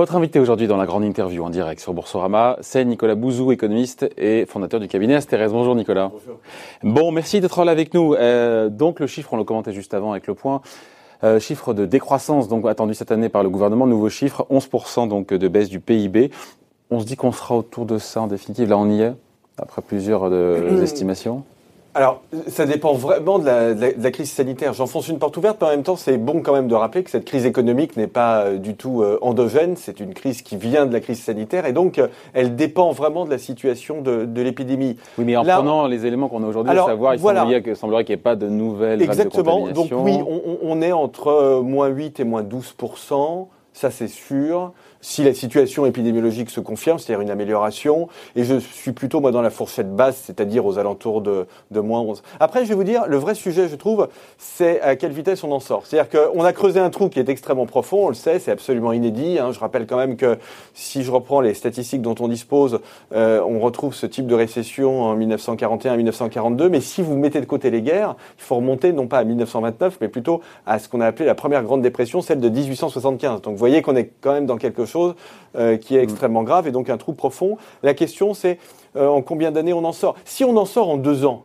Votre invité aujourd'hui dans la grande interview en direct sur Boursorama, c'est Nicolas Bouzou, économiste et fondateur du cabinet Astérez. Bonjour Nicolas. Bonjour. Bon, merci d'être là avec nous. Euh, donc le chiffre, on le commentait juste avant avec le point. Euh, chiffre de décroissance donc attendu cette année par le gouvernement, nouveau chiffre, 11% donc de baisse du PIB. On se dit qu'on sera autour de ça en définitive. Là, on y est, après plusieurs euh, estimations. Alors, ça dépend vraiment de la, de la, de la crise sanitaire. J'enfonce une porte ouverte, mais en même temps, c'est bon quand même de rappeler que cette crise économique n'est pas euh, du tout euh, endogène. C'est une crise qui vient de la crise sanitaire et donc euh, elle dépend vraiment de la situation de, de l'épidémie. Oui, mais en Là, prenant les éléments qu'on a aujourd'hui, à savoir, il voilà. semblerait qu'il n'y ait pas de nouvelles Exactement. vagues de Donc oui, on, est entre moins 8 et moins 12% ça c'est sûr. Si la situation épidémiologique se confirme, c'est-à-dire une amélioration, et je suis plutôt moi dans la fourchette basse, c'est-à-dire aux alentours de, moins 11. Après, je vais vous dire, le vrai sujet, je trouve, c'est à quelle vitesse on en sort. C'est-à-dire qu'on a creusé un trou qui est extrêmement profond, on le sait, c'est absolument inédit. hein. Je rappelle quand même que si je reprends les statistiques dont on dispose, euh, on retrouve ce type de récession en 1941-1942, mais si vous mettez de côté les guerres, il faut remonter non pas à 1929, mais plutôt à ce qu'on a appelé la première grande dépression, celle de 1875. Donc vous voyez qu'on est quand même dans quelque chose euh, qui est extrêmement grave et donc un trou profond. La question c'est euh, en combien d'années on en sort? Si on en sort en deux ans,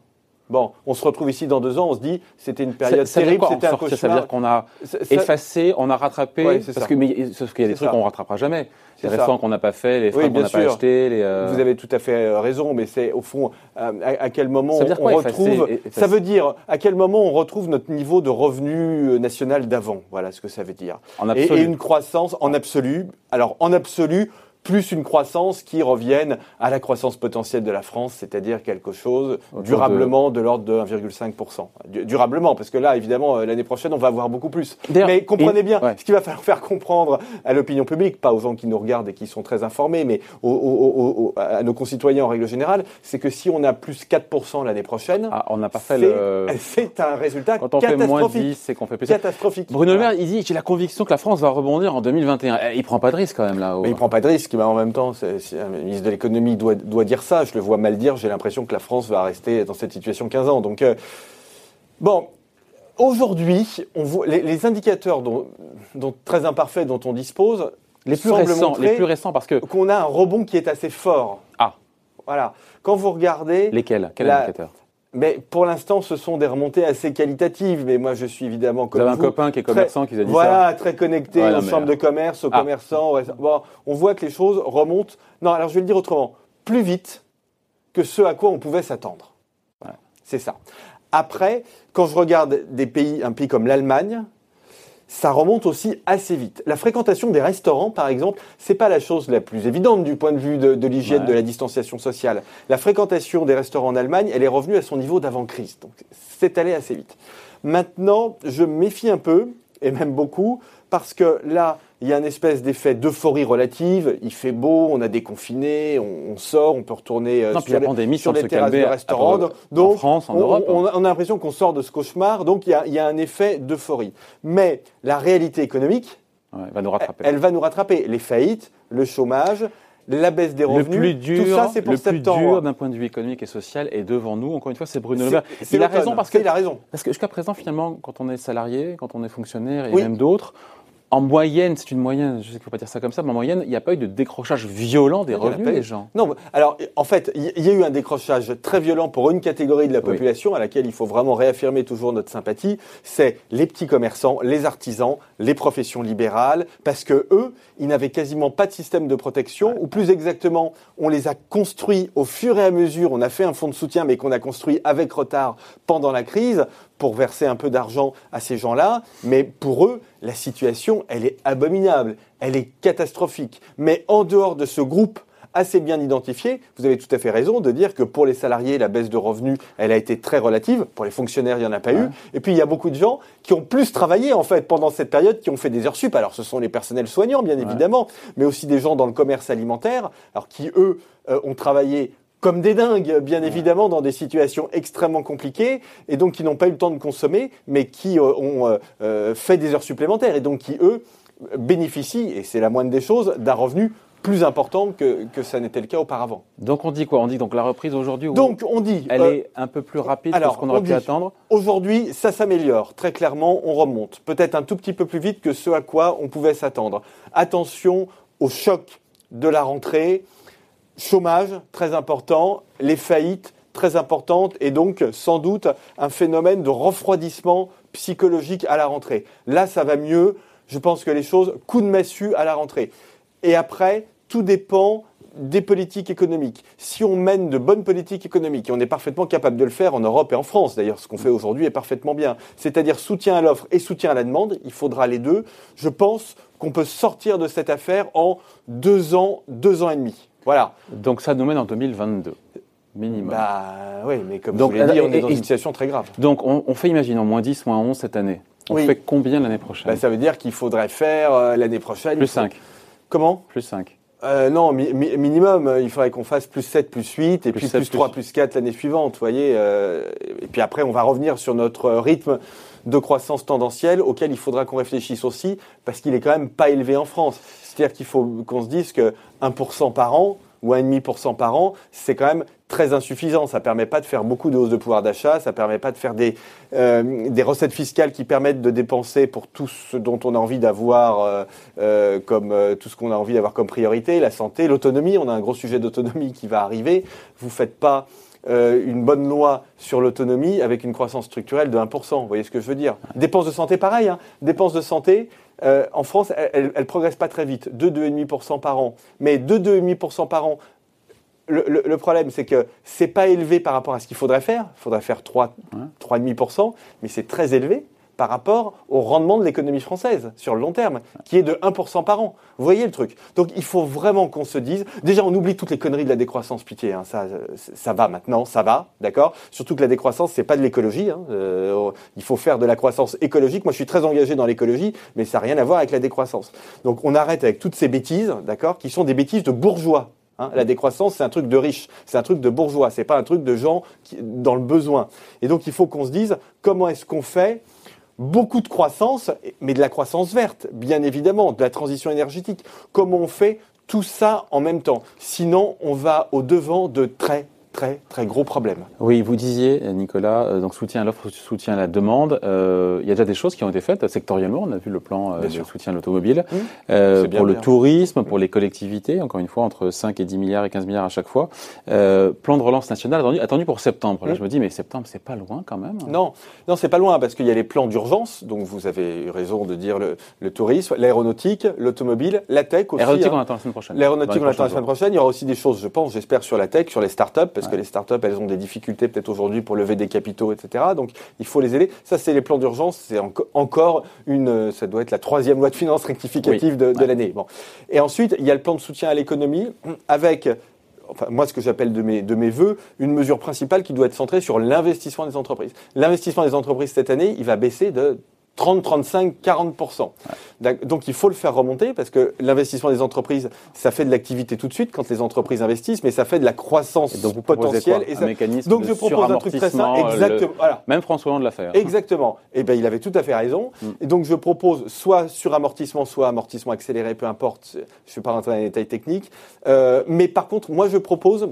bon, on se retrouve ici dans deux ans, on se dit c'était une période ça, ça terrible, c'était un sortir cauchemar. Ça veut dire qu'on a Ça- effacé, on a rattrapé, Ouais, c'est parce ça. que mais sauf qu'il y a des trucs qu'on rattrapera jamais. C'est Les restaurants qu'on n'a pas fait, les Oui, frais qu'on bien n'a pas achetés, les. euh, Vous avez tout à fait euh, raison, mais c'est au fond euh, à, à quel moment on quoi, retrouve. effacer Ça veut dire à quel moment on retrouve notre niveau de revenu national d'avant? Voilà ce que ça veut dire. En Et, absolu. et une croissance en absolu. Alors en absolu. Plus une croissance qui revienne à la croissance potentielle de la France, c'est-à-dire quelque chose durablement de, l'ordre de 1,5%. Du- Durablement, parce que là, évidemment, euh, l'année prochaine, on va avoir beaucoup plus. Mais comprenez bien, ouais. ce qu'il va falloir faire comprendre à l'opinion publique, pas aux gens qui nous regardent et qui sont très informés, mais aux- aux- aux- aux- à nos concitoyens en règle générale, c'est que si on a plus 4% l'année prochaine, Ah, on n'a pas fait le. c'est un résultat Quand on fait moins catastrophique. 10, c'est qu'on fait plus. catastrophique. Bruno Le. Maire, il dit j'ai la conviction que la France va rebondir en 2021. Eh, Il prend pas de risque quand même là. Mais il prend pas de risque, mais en même temps, c'est, c'est- un ministre de l'économie doit, doit dire ça. Je le vois mal dire. J'ai l'impression que la France va rester dans cette situation 15 ans. Donc, euh, bon, aujourd'hui, on voit les, les indicateurs dont, dont- très imparfaits dont on dispose Les plus récents, les plus récents parce que qu'on a un rebond qui est assez fort. ah Voilà. Quand vous regardez, lesquels? Quel La- indicateur? Mais pour l'instant, ce sont des remontées assez qualitatives. Mais moi, je suis évidemment Vous comme avez un vous, copain qui est très- commerçant qui vous a dit voilà, très connecté Ouais, aux mais, chambres euh, de commerce, aux ah. commerçants. Bon, on voit que les choses remontent. Non, alors je vais le dire autrement. Plus vite que ce à quoi on pouvait s'attendre. Voilà, C'est ça. Après, quand je regarde des pays, un pays comme l'Allemagne, ça remonte aussi assez vite. La fréquentation des restaurants, par exemple, c'est pas la chose la plus évidente du point de vue de, de l'hygiène, Ouais. de la distanciation sociale. La fréquentation des restaurants en Allemagne, elle est revenue à son niveau d'avant-crise. Donc, c'est allé assez vite. Maintenant, je me méfie un peu, et même beaucoup, parce que là, il y a une espèce d'effet d'euphorie relative. Il fait beau, on a déconfiné, on, on sort, on peut retourner euh, Non, sur, la les, pandémie sur les se terrasses de restaurants. Donc, en France, en on- Europe. on, on a l'impression qu'on sort de ce cauchemar, donc il y a, il y a un effet d'euphorie. Mais la réalité économique, Ouais, il va nous rattraper. elle va nous rattraper. Les faillites, le chômage, la baisse des le revenus, plus dur, tout ça c'est pour le plus dur d'un point de vue économique et social est devant nous. Encore une fois, c'est Bruno Le Maire. Il a raison parce que Il a raison. Parce que jusqu'à présent, finalement, quand on est salarié, quand on est fonctionnaire et Oui. même d'autres, en moyenne, c'est une moyenne, je sais qu'il ne faut pas dire ça comme ça, mais en moyenne, il n'y a pas eu de décrochage violent des revenus des gens. Non, alors en fait, il y- a eu un décrochage très violent pour une catégorie de la Oui. population à laquelle il faut vraiment réaffirmer toujours notre sympathie. C'est les petits commerçants, les artisans, les professions libérales, parce que eux, ils n'avaient quasiment pas de système de protection, ou plus exactement, on les a construits au fur et à mesure. On a fait un fonds de soutien, mais qu'on a construit avec retard pendant la crise pour verser un peu d'argent à ces gens-là. Mais pour eux, la situation, elle est abominable, elle est catastrophique. Mais en dehors de ce groupe assez bien identifié, vous avez tout à fait raison de dire que pour les salariés, la baisse de revenus, elle a été très relative. Pour les fonctionnaires, il n'y en a pas Ouais. eu. Et puis, il y a beaucoup de gens qui ont plus travaillé, en fait, pendant cette période, qui ont fait des heures sup. Alors, ce sont les personnels soignants, bien évidemment, mais aussi des gens dans le commerce alimentaire, alors qui, eux, euh, ont travaillé comme des dingues, bien évidemment, dans des situations extrêmement compliquées, et donc qui n'ont pas eu le temps de consommer, mais qui euh, ont euh, euh, fait des heures supplémentaires, et donc qui, eux, bénéficient, et c'est la moindre des choses, d'un revenu plus important que, que ça n'était le cas auparavant. Donc on dit quoi? On dit donc la reprise aujourd'hui, Donc, on dit... elle euh, est un peu plus rapide alors, que ce qu'on aurait pu attendre? Aujourd'hui, ça s'améliore. Très clairement, on remonte. Peut-être un tout petit peu plus vite que ce à quoi on pouvait s'attendre. Attention au choc de la rentrée, chômage très important, les faillites très importantes et donc sans doute un phénomène de refroidissement psychologique à la rentrée. Là, ça va mieux. Je pense que les choses, coup de massue à la rentrée. Et après, tout dépend des politiques économiques. Si on mène de bonnes politiques économiques, et on est parfaitement capable de le faire en Europe et en France, d'ailleurs, ce qu'on fait aujourd'hui est parfaitement bien, c'est-à-dire soutien à l'offre et soutien à la demande, il faudra les deux, je pense qu'on peut sortir de cette affaire en deux ans, deux ans et demi. Voilà. Donc ça nous mène en 2022 minimum. Bah oui, mais comme Donc, vous l'avez dit, on est dans une situation très grave. Donc on, fait, imaginons, moins 10, moins 11 cette année. On fait combien l'année prochaine bah, Ça veut dire qu'il faudrait faire euh, l'année prochaine... Plus 5. Comment Plus 5. Euh, non, minimum, il faudrait qu'on fasse plus 7, plus 8, et puis plus 3, plus 4 l'année suivante, vous voyez. Euh, et puis après, on va revenir sur notre rythme de croissance tendancielle auquel il faudra qu'on réfléchisse aussi, parce qu'il est quand même pas élevé en France. C'est-à-dire qu'il faut qu'on se dise que 1% par an, ou 1,5% par an, c'est quand même très insuffisant. Ça ne permet pas de faire beaucoup de hausse de pouvoir d'achat, ça ne permet pas de faire des, euh, des recettes fiscales qui permettent de dépenser pour tout ce dont on a envie d'avoir euh, euh, comme tout ce qu'on a envie d'avoir comme priorité, la santé, l'autonomie. On a un gros sujet d'autonomie qui va arriver. Vous faites pas une bonne loi sur l'autonomie avec une croissance structurelle de 1%. Vous voyez ce que je veux dire? Dépenses de santé, pareil. Hein. Dépenses de santé, euh, en France, elle ne progresse pas très vite, 2-2,5% par an. Mais 2-2,5% par an, le, problème, c'est que c'est pas élevé par rapport à ce qu'il faudrait faire. Il faudrait faire 3, 3,5%, mais c'est très élevé par rapport au rendement de l'économie française sur le long terme, qui est de 1% par an. Vous voyez le truc Donc il faut vraiment qu'on se dise, déjà on oublie toutes les conneries de la décroissance, pitié, hein, ça, ça va maintenant, ça va, d'accord? Surtout que la décroissance, c'est pas de l'écologie, hein, euh, il faut faire de la croissance écologique. Moi je suis très engagé dans l'écologie, mais ça n'a rien à voir avec la décroissance. Donc on arrête avec toutes ces bêtises, d'accord, qui sont des bêtises de bourgeois, Hein, la décroissance, c'est un truc de riche, c'est un truc de bourgeois, c'est pas un truc de gens dans le besoin. Et donc il faut qu'on se dise comment est-ce qu'on fait beaucoup de croissance, mais de la croissance verte, bien évidemment, de la transition énergétique. Comment on fait tout ça en même temps? Sinon, on va au devant de très très très gros problème. Oui, vous disiez, Nicolas, euh, donc soutien à l'offre, soutien à la demande. Euh, il y a déjà des choses qui ont été faites sectoriellement. On a vu le plan euh, de soutien à l'automobile, mmh. pour le tourisme, pour les collectivités. Encore une fois, entre 5 et 10 milliards et 15 milliards à chaque fois. plan de relance national attendu, attendu pour septembre. Là, mmh. je me dis, mais septembre, c'est pas loin quand même. Non, non, c'est pas loin parce qu'il y a les plans d'urgence. Donc vous avez eu raison de dire le, le tourisme, l'aéronautique, l'automobile, la tech aussi. L'aéronautique, hein. on attend la semaine prochaine. L'aéronautique, on attend la semaine prochaine. Il y aura aussi des choses, je pense, j'espère, sur la tech, sur les startups, parce que les startups, elles ont des difficultés peut-être aujourd'hui pour lever des capitaux, etc. Donc il faut les aider. Ça, c'est les plans d'urgence. C'est encore une, ça doit être la troisième loi de finances rectificative de, l'année. Bon. Et ensuite, il y a le plan de soutien à l'économie avec Enfin, moi, ce que j'appelle de mes, de mes voeux, une mesure principale qui doit être centrée sur l'investissement des entreprises. L'investissement des entreprises cette année, il va baisser de 30, 35, 40%. Donc il faut le faire remonter parce que l'investissement des entreprises, ça fait de l'activité tout de suite quand les entreprises investissent, mais ça fait de la croissance donc potentielle. et ça... mécanisme donc je propose un truc très simple. Exactement. Voilà. Même François Hollande l'a fait. Hein. Exactement. Et eh ben il avait tout à fait raison. Mm. Et donc je propose soit sur amortissement, soit amortissement accéléré, peu importe. Je ne suis pas rentrer dans les détails techniques. Euh, mais par contre, moi je propose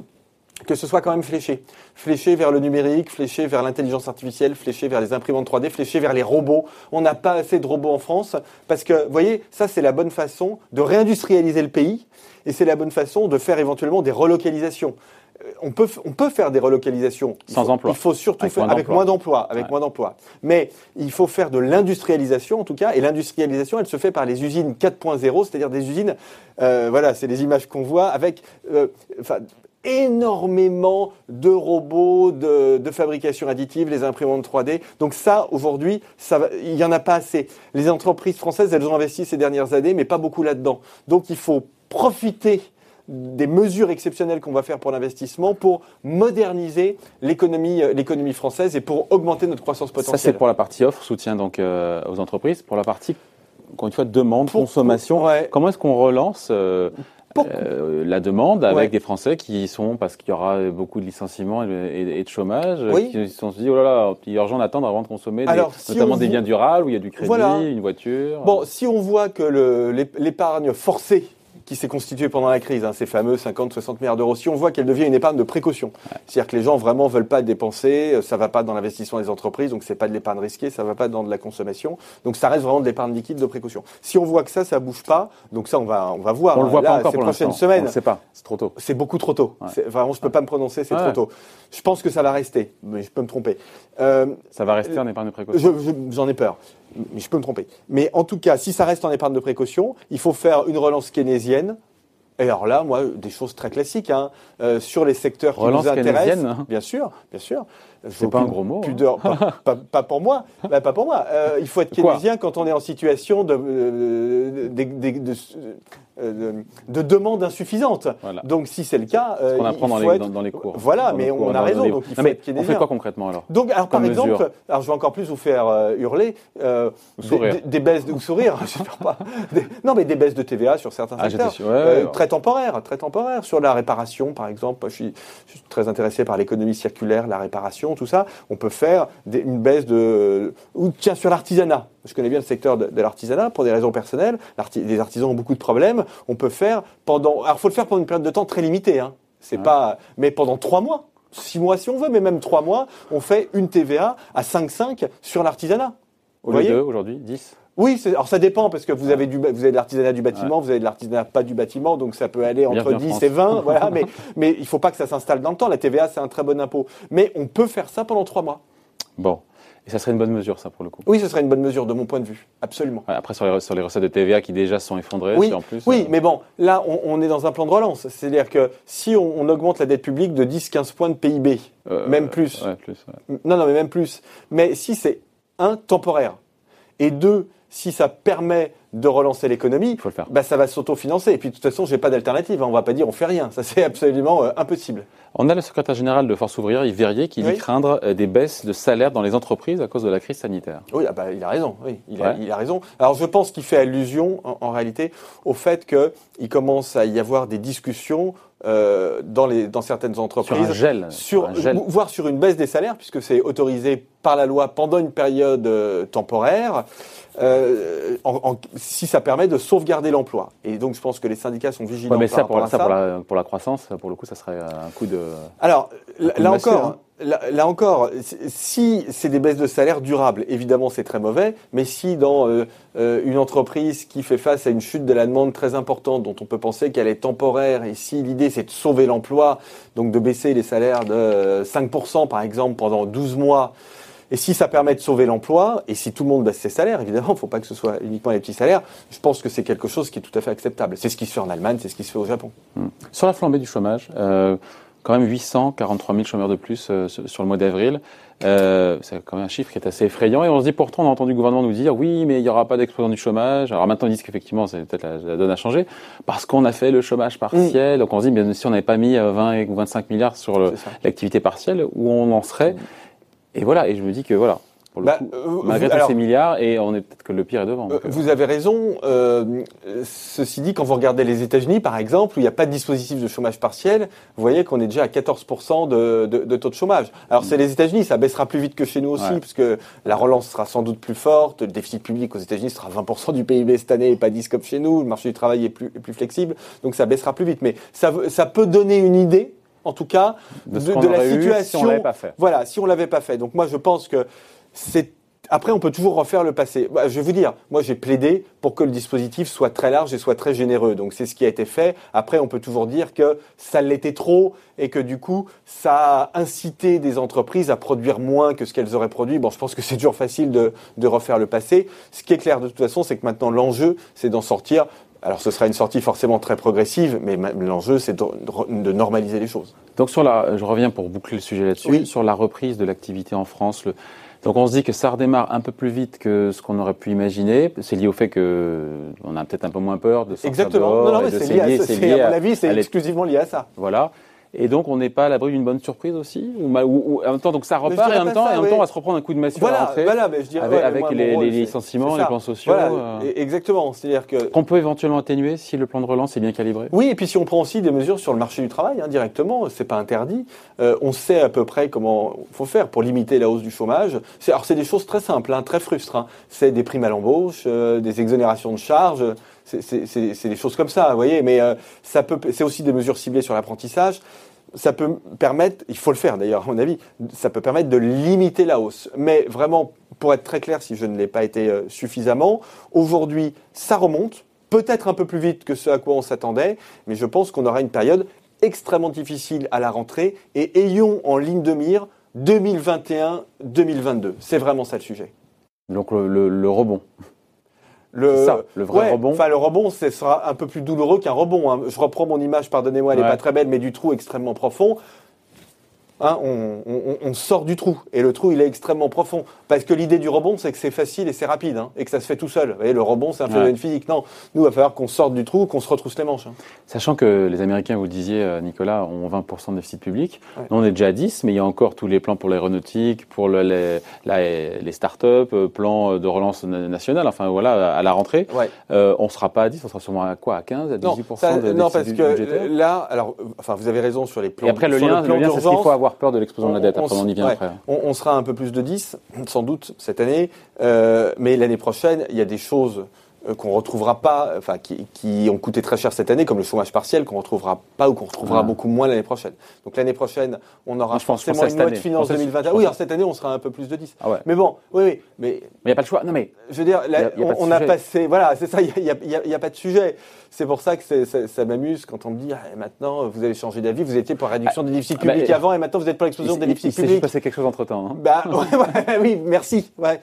que ce soit quand même fléché. Fléché vers le numérique, fléché vers l'intelligence artificielle, fléché vers les imprimantes 3D, fléché vers les robots. On n'a pas assez de robots en France parce que, vous voyez, ça c'est la bonne façon de réindustrialiser le pays et c'est la bonne façon de faire éventuellement des relocalisations. Euh, on peut, on peut faire des relocalisations. Sans emploi. Il faut surtout faire avec moins d'emplois, avec moins d'emplois. Mais il faut faire de l'industrialisation en tout cas, et l'industrialisation, elle se fait par les usines 4.0, c'est-à-dire des usines, euh, voilà, c'est les images qu'on voit avec, euh, énormément de robots de, fabrication additive, les imprimantes 3D. Donc ça, aujourd'hui, il n'y en a pas assez. Les entreprises françaises, elles ont investi ces dernières années, mais pas beaucoup là-dedans. Donc il faut profiter des mesures exceptionnelles qu'on va faire pour l'investissement pour moderniser l'économie euh, l'économie française et pour augmenter notre croissance potentielle. Ça c'est pour la partie offre, soutien donc euh, aux entreprises. Pour la partie encore une fois demande, consommation, comment est-ce qu'on relance euh, euh, la demande avec des Français qui sont, parce qu'il y aura beaucoup de licenciements et, de chômage, qui se sont dit, oh là là, il est urgent d'attendre avant de consommer, notamment des biens durables où il y a du crédit, une voiture. Bon, si on voit que l'épargne forcée qui s'est constituée pendant la crise, hein, ces fameux 50-60 milliards d'euros, si on voit qu'elle devient une épargne de précaution, c'est-à-dire que les gens vraiment veulent pas dépenser, euh, ça va pas dans l'investissement des entreprises, donc c'est pas de l'épargne risquée, ça va pas dans de la consommation, donc ça reste vraiment de l'épargne liquide de précaution. Si on voit que ça, ça bouge pas, donc ça on va on va voir. On le hein. voit Là, pas encore ces pour prochaines semaines. On ne sait pas, c'est trop tôt. C'est beaucoup trop tôt. C'est- Vraiment, je peux pas me prononcer, c'est Ouais. trop tôt. Je pense que ça va rester, mais je peux me tromper. Euh, Ça va rester en épargne de précaution. je- je- J'en ai peur, mais je peux me tromper. Mais en tout cas, si ça reste en épargne de précaution, il faut faire une relance keynésienne. Et alors là, moi, des choses très classiques hein, euh, sur les secteurs qui Relance nous intéressent. hein. Bien sûr, bien sûr. C'est pas un gros mot, hein. Pudeur, pas, pas- pas pour moi. Bah, pas pour moi. Euh, il faut être keynésien quand on est en situation de, euh, de, de- de- de- de demande insuffisante. Voilà. Donc, si c'est le cas, Ce qu'on apprend il dans faut les, être- dans, dans les cours. Voilà, Dans mais cours, on a dans raison. Donc, il Non, mais être on fait quoi concrètement alors? Donc, alors par exemple, alors je vais encore plus vous faire hurler, des, sourire. des- des baisses de, ou sourire, je sais pas. Des- non, mais des baisses de TVA sur certains Ah, secteurs, j'étais sûr. Ouais, ouais. très temporaires, très temporaires. Sur la réparation, par exemple, je suis, je suis très intéressé par l'économie circulaire, la réparation, tout ça. On peut faire des- une baisse de, ou tiens sur l'artisanat. Je connais bien le secteur de, de l'artisanat pour des raisons personnelles. Les artisans ont beaucoup de problèmes. On peut faire pendant, alors faut le faire pendant une période de temps très limitée. Hein. C'est pas, mais pendant trois mois. Six mois si on veut, mais même trois mois, on fait une TVA à 5,5 sur l'artisanat. Au lieu de aujourd'hui 10 Oui, alors ça dépend parce que vous avez du, vous avez de l'artisanat du bâtiment, vous avez de l'artisanat pas du bâtiment, donc ça peut aller entre Bienvenue en 10 France. et 20, voilà. Mais, mais il faut pas que ça s'installe dans le temps. La TVA, c'est un très bon impôt, mais on peut faire ça pendant trois mois. Bon. Et ça serait une bonne mesure, ça, pour le coup. Oui, ce serait une bonne mesure de mon point de vue, absolument. Ouais, après, sur les, sur les recettes de TVA qui déjà sont effondrées, Oui, en plus. oui, euh, mais bon, là, on, on est dans un plan de relance. C'est-à-dire que si on, on augmente la dette publique de 10-15 points de PIB, euh, même plus, Ouais, plus. ouais. Non, non, mais même plus. Mais si c'est un temporaire et deux, si ça permet de relancer l'économie, Il faut le faire. bah, ça va s'autofinancer. Et puis de toute façon, j'ai pas d'alternative. hein. On va pas dire on fait rien. Ça c'est absolument euh, impossible. On a le secrétaire général de Force ouvrière, Yves Verrier, qui dit Oui. craindre euh, des baisses de salaire dans les entreprises à cause de la crise sanitaire. Oui, ah bah, il a raison. Oui, il, a, Ouais. il a raison. Alors je pense qu'il fait allusion en, en réalité au fait qu'il commence à y avoir des discussions euh, dans, les, dans certaines Sur entreprises. un gel. sur, un gel. voire sur une baisse des salaires, puisque c'est autorisé par la loi pendant une période temporaire, euh, en- en- si ça permet de sauvegarder l'emploi. Et donc je pense que les syndicats sont vigilants Ouais, mais par ça, pour rapport la, à ça, ça. pour, la, pour la croissance, pour le coup, ça serait un coup de. Alors, là, de là massue, encore, hein. là, là encore, si c'est des baisses de salaire durables, évidemment c'est très mauvais, mais si dans euh, euh, une entreprise qui fait face à une chute de la demande très importante, dont on peut penser qu'elle est temporaire, et si l'idée c'est de sauver l'emploi, donc de baisser les salaires de euh, 5% par exemple pendant 12 mois, et si ça permet de sauver l'emploi, et si tout le monde baisse ses salaires, évidemment, il ne faut pas que ce soit uniquement les petits salaires, je pense que c'est quelque chose qui est tout à fait acceptable. C'est ce qui se fait en Allemagne, c'est ce qui se fait au Japon. Sur la flambée du chômage, euh, quand même 843 000 chômeurs de plus euh, sur le mois d'avril. Euh, c'est quand même un chiffre qui est assez effrayant. Et on se dit pourtant, on a entendu le gouvernement nous dire oui, mais il n'y aura pas d'explosion du chômage. Alors maintenant, ils disent qu'effectivement, c'est peut-être la, la donne a changé parce qu'on a fait le chômage partiel. Donc on se dit, mais si on n'avait pas mis euh, 20 ou 25 milliards sur l'activité partielle, où on en serait Et voilà. Et je me dis que voilà, pour le Bah, coup, euh, malgré tous alors- ces milliards, et on est peut-être que le pire est devant. Euh, euh, Vous avez raison. Euh, ceci dit, quand vous regardez les États-Unis, par exemple, où il n'y a pas de dispositif de chômage partiel, vous voyez qu'on est déjà à 14% de, de- de taux de chômage. Alors c'est les États-Unis, ça baissera plus vite que chez nous aussi, Ouais. parce que la relance sera sans doute plus forte. Le déficit public aux États-Unis sera 20% du PIB cette année et pas 10 comme chez nous. Le marché du travail est plus, est plus flexible, donc ça baissera plus vite. Mais ça, ça peut donner une idée, en tout cas, de, la situation. si on l'avait pas fait. Voilà, si on l'avait pas fait. Donc moi, je pense que c'est. Après, on peut toujours refaire le passé. Bah, je vais vous dire, moi, j'ai plaidé pour que le dispositif soit très large et soit très généreux. Donc, c'est ce qui a été fait. Après, on peut toujours dire que ça l'était trop et que du coup, ça a incité des entreprises à produire moins que ce qu'elles auraient produit. Bon, je pense que c'est toujours facile de, de refaire le passé. Ce qui est clair de toute façon, c'est que maintenant, l'enjeu, c'est d'en sortir. Alors, ce sera une sortie forcément très progressive, mais ma- l'enjeu, c'est de, normaliser les choses. Donc sur la, je reviens pour boucler le sujet là-dessus, Oui. sur la reprise de l'activité en France. Le, donc on se dit que ça redémarre un peu plus vite que ce qu'on aurait pu imaginer. C'est lié au fait que on a peut-être un peu moins peur de sortir Exactement. dehors Non, non, mais c'est lié, à lié À à- mon avis, c'est exclusivement lié à ça. Voilà. Et donc on n'est pas à l'abri d'une bonne surprise aussi. Ou, mal- ou- ou- en même temps, donc ça repart et en même temps, ça, et en même temps, on va se reprendre un coup de massue à la Voilà, rentrée, voilà, mais je dirais avec, ouais, avec moi, les, rôle, les c'est- licenciements, les plans sociaux. Voilà, euh, et- exactement. C'est-à-dire que qu'on peut éventuellement atténuer si le plan de relance est bien calibré. oui, et puis si on prend aussi des mesures sur le marché du travail hein, directement, c'est pas interdit. Euh, on sait à peu près comment il faut faire pour limiter la hausse du chômage. Alors c'est des choses très simples, hein, très frustres. hein. C'est des primes à l'embauche, euh, des exonérations de charges. C'est des choses comme ça, vous voyez. Mais euh, c'est aussi des mesures ciblées sur l'apprentissage. Ça peut permettre, il faut le faire d'ailleurs à mon avis, ça peut permettre de limiter la hausse. Mais vraiment, pour être très clair, si je ne l'ai pas été euh, suffisamment, aujourd'hui, ça remonte, peut-être un peu plus vite que ce à quoi on s'attendait, mais je pense qu'on aura une période extrêmement difficile à la rentrée et ayons en ligne de mire 2021-2022. C'est vraiment ça le sujet. Donc le, rebond. Le, ça, le vrai rebond. Enfin, le rebond, ce sera un peu plus douloureux qu'un rebond. Hein. Je reprends mon image, pardonnez-moi, elle n'est pas très belle, mais du trou extrêmement profond. Hein, on, sort du trou. Et le trou, il est extrêmement profond. Parce que l'idée du rebond, c'est que c'est facile et c'est rapide, hein, et que ça se fait tout seul. Vous voyez, le rebond, c'est un phénomène physique. Non, nous, il va falloir qu'on sorte du trou, qu'on se retrousse les manches. Hein. Sachant que les Américains, vous disiez, euh, Nicolas, ont 20% de déficit public. Nous, on est déjà à 10, mais il y a encore tous les plans pour l'aéronautique, pour le, les, les start-up, euh, plans de relance nationale. Enfin, voilà, à la rentrée. Euh, on ne sera pas à 10, on sera sûrement à quoi À 15, à 18% de Non, parce que là, alors, enfin, vous avez raison sur les plans. Et après, le lien, le lien c'est qu'il faut avoir peur de l'explosion de la dette. Après, on, y vient après. On, sera un peu plus de 10, sans doute, cette année. Euh, mais l'année prochaine, il y a des choses qu'on retrouvera pas, enfin qui, qui, ont coûté très cher cette année, comme le chômage partiel, qu'on retrouvera pas ou qu'on retrouvera beaucoup moins l'année prochaine. Donc l'année prochaine, on aura forcément une loi de finances 2021. Oui, alors cette année, on sera un peu plus de 10. Ah ouais. Mais bon, oui, oui, mais il n'y a pas de choix. Non mais je veux dire, on, a passé, voilà, c'est ça, il n'y a, y a, pas de sujet. C'est pour ça que ça, m'amuse quand on me dit ah, maintenant vous avez changé d'avis, vous étiez pour la réduction ah, des déficits bah, publics avant et maintenant vous êtes pour l'explosion des déficits publics. Il s'est passé quelque chose entre temps. Hein. Bah oui, merci. Ouais.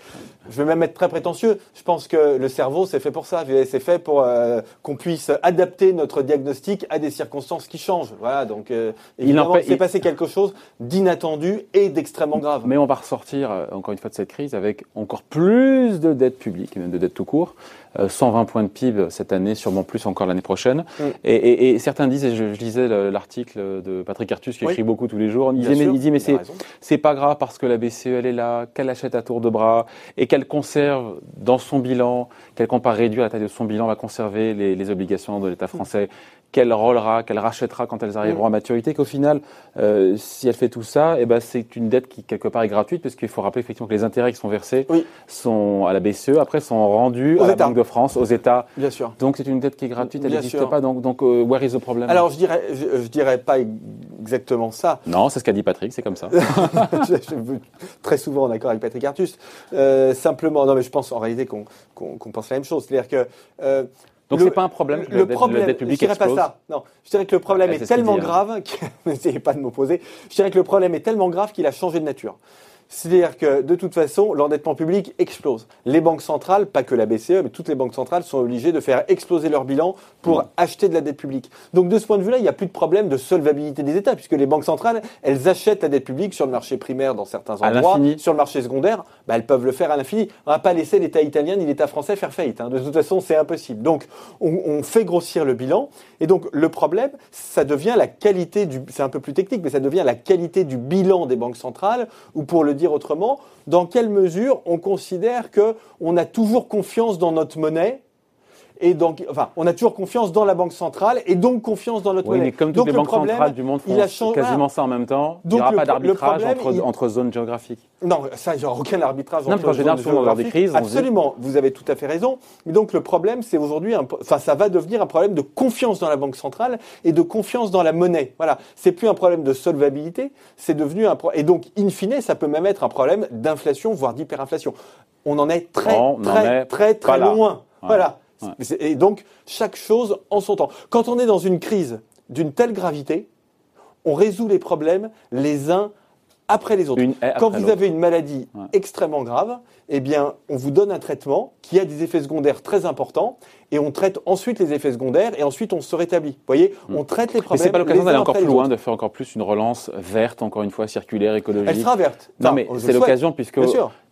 Je vais même être très prétentieux. Je pense que le cerveau c'est fait pour ça. C'est fait pour euh, qu'on puisse adapter notre diagnostic à des circonstances qui changent. Voilà. Donc euh, évidemment, il s'est passé quelque chose d'inattendu et d'extrêmement grave. Mais on va ressortir euh, encore une fois de cette crise avec encore plus de dettes publiques, de dettes tout court. 120 points de PIB cette année, sûrement plus encore l'année prochaine. Mm. Et, certains disent, et je, lisais l'article de Patrick Artus qui écrit beaucoup tous les jours, il, dit, mais, c'est, c'est pas grave parce que la BCE elle est là, qu'elle achète à tour de bras et qu'elle conserve dans son bilan, qu'elle compte pas réduire la taille de son bilan, va conserver les, les obligations de l'État français qu'elle rollera, qu'elle rachètera quand elles arriveront mm. à maturité, qu'au final, euh, si elle fait tout ça, eh ben, c'est une dette qui, quelque part, est gratuite, parce qu'il faut rappeler effectivement que les intérêts qui sont versés sont à la BCE, après sont rendus à la Banque de France, aux États. Bien sûr. Donc c'est une dette qui est gratuite, elle n'existe pas. Donc, donc euh, where is the problem? Alors je dirais, je, dirais pas exactement ça. Non, c'est ce qu'a dit Patrick, c'est comme ça. je, suis très souvent en accord avec Patrick Artus. Euh, simplement, non mais je pense en réalité qu'on pense la même chose. C'est-à-dire que euh, donc c'est pas un problème. Le, le problème, je dirais pas ça. Non, je dirais que le problème est, tellement hein. grave. N'essayez pas de m'opposer. Je dirais que le problème est tellement grave qu'il a changé de nature. C'est-à-dire que de toute façon, l'endettement public explose. Les banques centrales, pas que la BCE, mais toutes les banques centrales sont obligées de faire exploser leur bilan pour acheter de la dette publique. Donc de ce point de vue-là, il n'y a plus de problème de solvabilité des États, puisque les banques centrales, elles achètent la dette publique sur le marché primaire dans certains endroits, sur le marché secondaire, bah, elles peuvent le faire à l'infini. On va pas laisser l'État italien ni l'État français faire faillite. Hein. De toute façon, c'est impossible. Donc on, on, fait grossir le bilan, et donc le problème, ça devient la qualité du, c'est un peu plus technique, mais ça devient la qualité du bilan des banques centrales, ou pour le dire autrement, dans quelle mesure on considère que on a toujours confiance dans notre monnaie et donc, enfin, on a toujours confiance dans la banque centrale et donc confiance dans notre oui, monnaie. Mais comme toutes les banques centrales du monde font quasiment ça en même temps, il n'y aura pas d'arbitrage entre, entre, zones géographiques. Non, ça, il n'y aura aucun arbitrage non, entre zones géographiques. Des crises, Absolument, vous avez tout à fait raison. Mais donc le problème, c'est aujourd'hui, enfin, ça va devenir un problème de confiance dans la banque centrale et de confiance dans la monnaie. Voilà, c'est plus un problème de solvabilité, c'est devenu un problème. Et donc, in fine, ça peut même être un problème d'inflation, voire d'hyperinflation. On en est très, très, très, très, loin. Voilà. Et donc, chaque chose en son temps. Quand on est dans une crise d'une telle gravité, on résout les problèmes les uns après les autres. Quand vous avez une maladie extrêmement grave, eh bien, on vous donne un traitement qui a des effets secondaires très importants et on traite ensuite les effets secondaires et ensuite on se rétablit. Vous voyez, hmm. on traite les problèmes. Mais c'est pas l'occasion d'aller encore plus loin, de faire encore plus une relance verte, encore une fois circulaire, écologique. Elle sera verte. non, mais c'est l'occasion puisque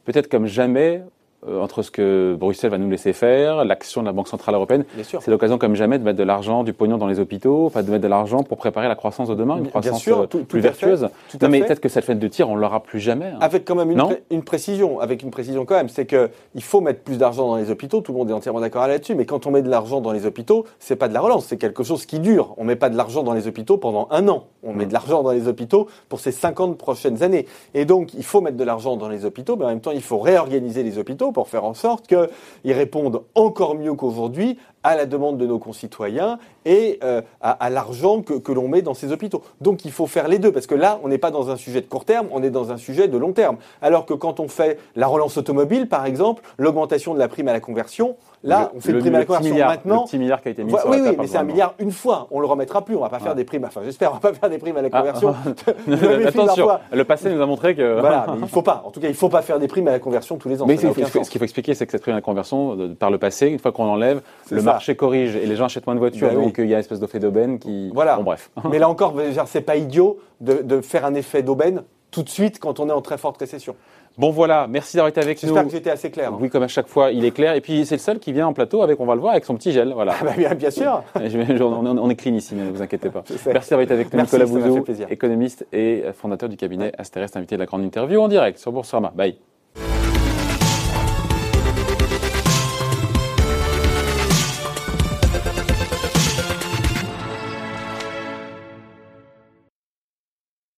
peut-être comme jamais, entre ce que Bruxelles va nous laisser faire, l'action de la Banque Centrale Européenne. C'est l'occasion comme jamais de mettre de l'argent, du pognon dans les hôpitaux, enfin de mettre de l'argent pour préparer la croissance de demain, une croissance euh, plus vertueuse. non, mais peut-être que cette fête de tir, on l'aura plus jamais. Hein. Avec quand même une, précision, avec une précision quand même, c'est que il faut mettre plus d'argent dans les hôpitaux. Tout le monde est entièrement d'accord là-dessus. Mais quand on met de l'argent dans les hôpitaux, c'est pas de la relance, c'est quelque chose qui dure. On met pas de l'argent dans les hôpitaux pendant un an. On met de l'argent dans les hôpitaux pour ces 50 prochaines années. Et donc, il faut mettre de l'argent dans les hôpitaux, mais en même temps, il faut réorganiser les hôpitaux pour faire en sorte qu'ils répondent encore mieux qu'aujourd'hui à la demande de nos concitoyens et euh, à, à l'argent que, que l'on met dans ces hôpitaux. Donc il faut faire les deux, parce que là, on n'est pas dans un sujet de court terme, on est dans un sujet de long terme. Alors que quand on fait la relance automobile, par exemple, l'augmentation de la prime à la conversion, là, Le- on fait le- une prime à la conversion milliard, maintenant. Le petit milliard qui a été mis Ouais, sur oui, la oui, mais c'est un milliard une fois. On le remettra plus. On va pas faire des primes. Enfin, j'espère, on va pas faire des primes à la Ah, conversion. Attention, le passé nous a montré que. Voilà, mais il faut pas. En tout cas, il faut pas faire des primes à la conversion tous les ans. Mais ce qu'il faut, expliquer, c'est que cette prime à la conversion, de- par le passé, une fois qu'on l'enlève, C'est le. Marché corrige et les gens achètent moins de voitures, oui. donc euh, il y a une espèce d'effet d'aubaine qui. Voilà. Bon, bref. Mais là encore, c'est pas idiot de, de faire un effet d'aubaine tout de suite quand on est en très forte récession. Bon, voilà. Merci d'avoir été avec nous. J'espère que j'étais assez clair. hein. Oui, comme à chaque fois, il est clair. Et puis, c'est le seul qui vient en plateau avec, on va le voir, avec son petit gel. Voilà. Ah bah bien, bien sûr. On, est clean ici, mais ne vous inquiétez pas. Merci d'avoir été avec nous, Merci, Nicolas Bouzou, économiste et fondateur du cabinet Asterès, invité de la grande interview en direct sur Boursorama. Bye.